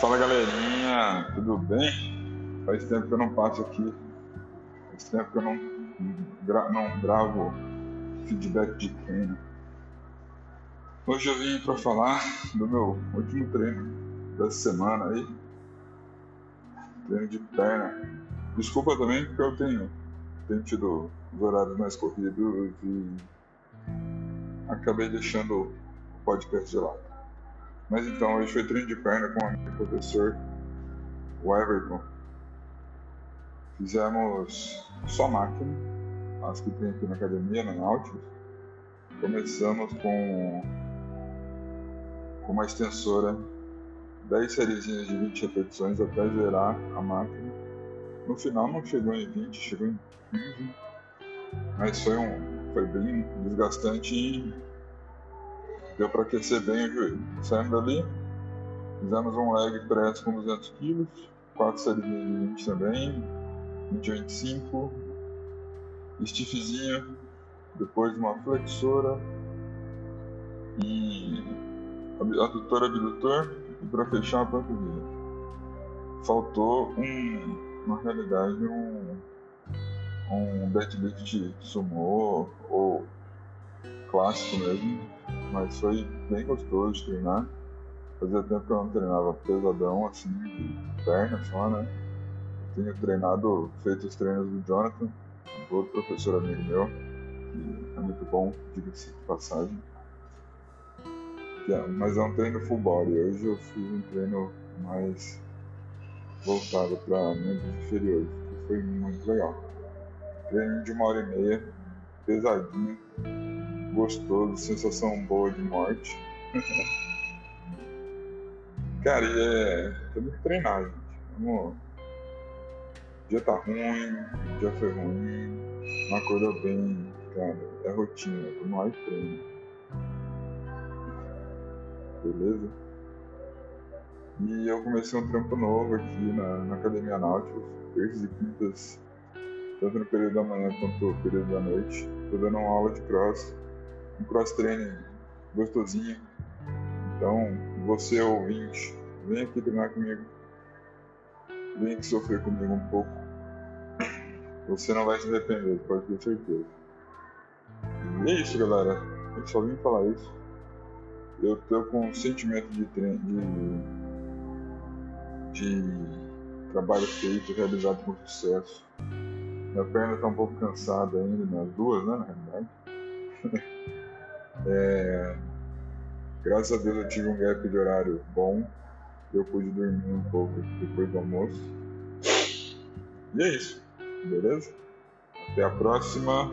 Fala galerinha, tudo bem? Faz tempo que eu não passo aqui, faz tempo que eu não, gra não gravo feedback de treino. Hoje eu vim para falar do meu último treino dessa semana aí, treino de perna. Desculpa também porque eu tenho, tenho tido os horários mais corridos e acabei deixando o podcast de lado. Mas então, hoje foi treino de perna com o meu professor, o Everton. Fizemos só máquina, as que tem aqui na academia, na Nautilus. Começamos com, com uma extensora, 10 sériezinhas de 20 repetições até zerar a máquina. No final não chegou em 20, chegou em 15. Mas foi, um, foi bem desgastante e deu para aquecer bem o joelho. Saímos dali, fizemos um leg press com 200 kg, 4 séries de 20 também, 20 25, stiffzinho, depois uma flexora e adutor abdutor e para fechar a panturrilha. Faltou um, na realidade um um deadlift sumô ou clássico mesmo, mas foi bem gostoso de treinar. Fazia tempo que eu não treinava pesadão assim, de perna só, né? Tenho treinado, feito os treinos do Jonathan, um outro professor amigo meu, que é muito bom, diga-se de passagem. É, mas é um treino full body. Hoje eu fiz um treino mais voltado para membros inferiores, que foi muito legal. Treino de uma hora e meia, pesadinho, gostoso, sensação boa de morte. Cara, e é. Temos que treinar, gente. Vamos. O dia tá ruim, o dia foi ruim, não acordou bem, cara. É rotina, vamos lá e treino. Beleza? E eu comecei um trampo novo aqui na, na Academia Nautilus, terças e quintas, tanto no período da manhã quanto no período da noite. Tô dando uma aula de cross um cross training gostosinho. Então, você ouvinte, vem aqui treinar comigo. Vem aqui sofrer comigo um pouco. Você não vai se arrepender, pode ter certeza. E é isso, galera. Eu só vim falar isso. Eu tô com um sentimento de, de, de trabalho feito, realizado com sucesso. Minha perna tá um pouco cansada ainda, nas duas, né, na realidade. É, graças a Deus eu tive um gap de horário bom. Eu pude dormir um pouco depois do almoço. E é isso, beleza? Até a próxima.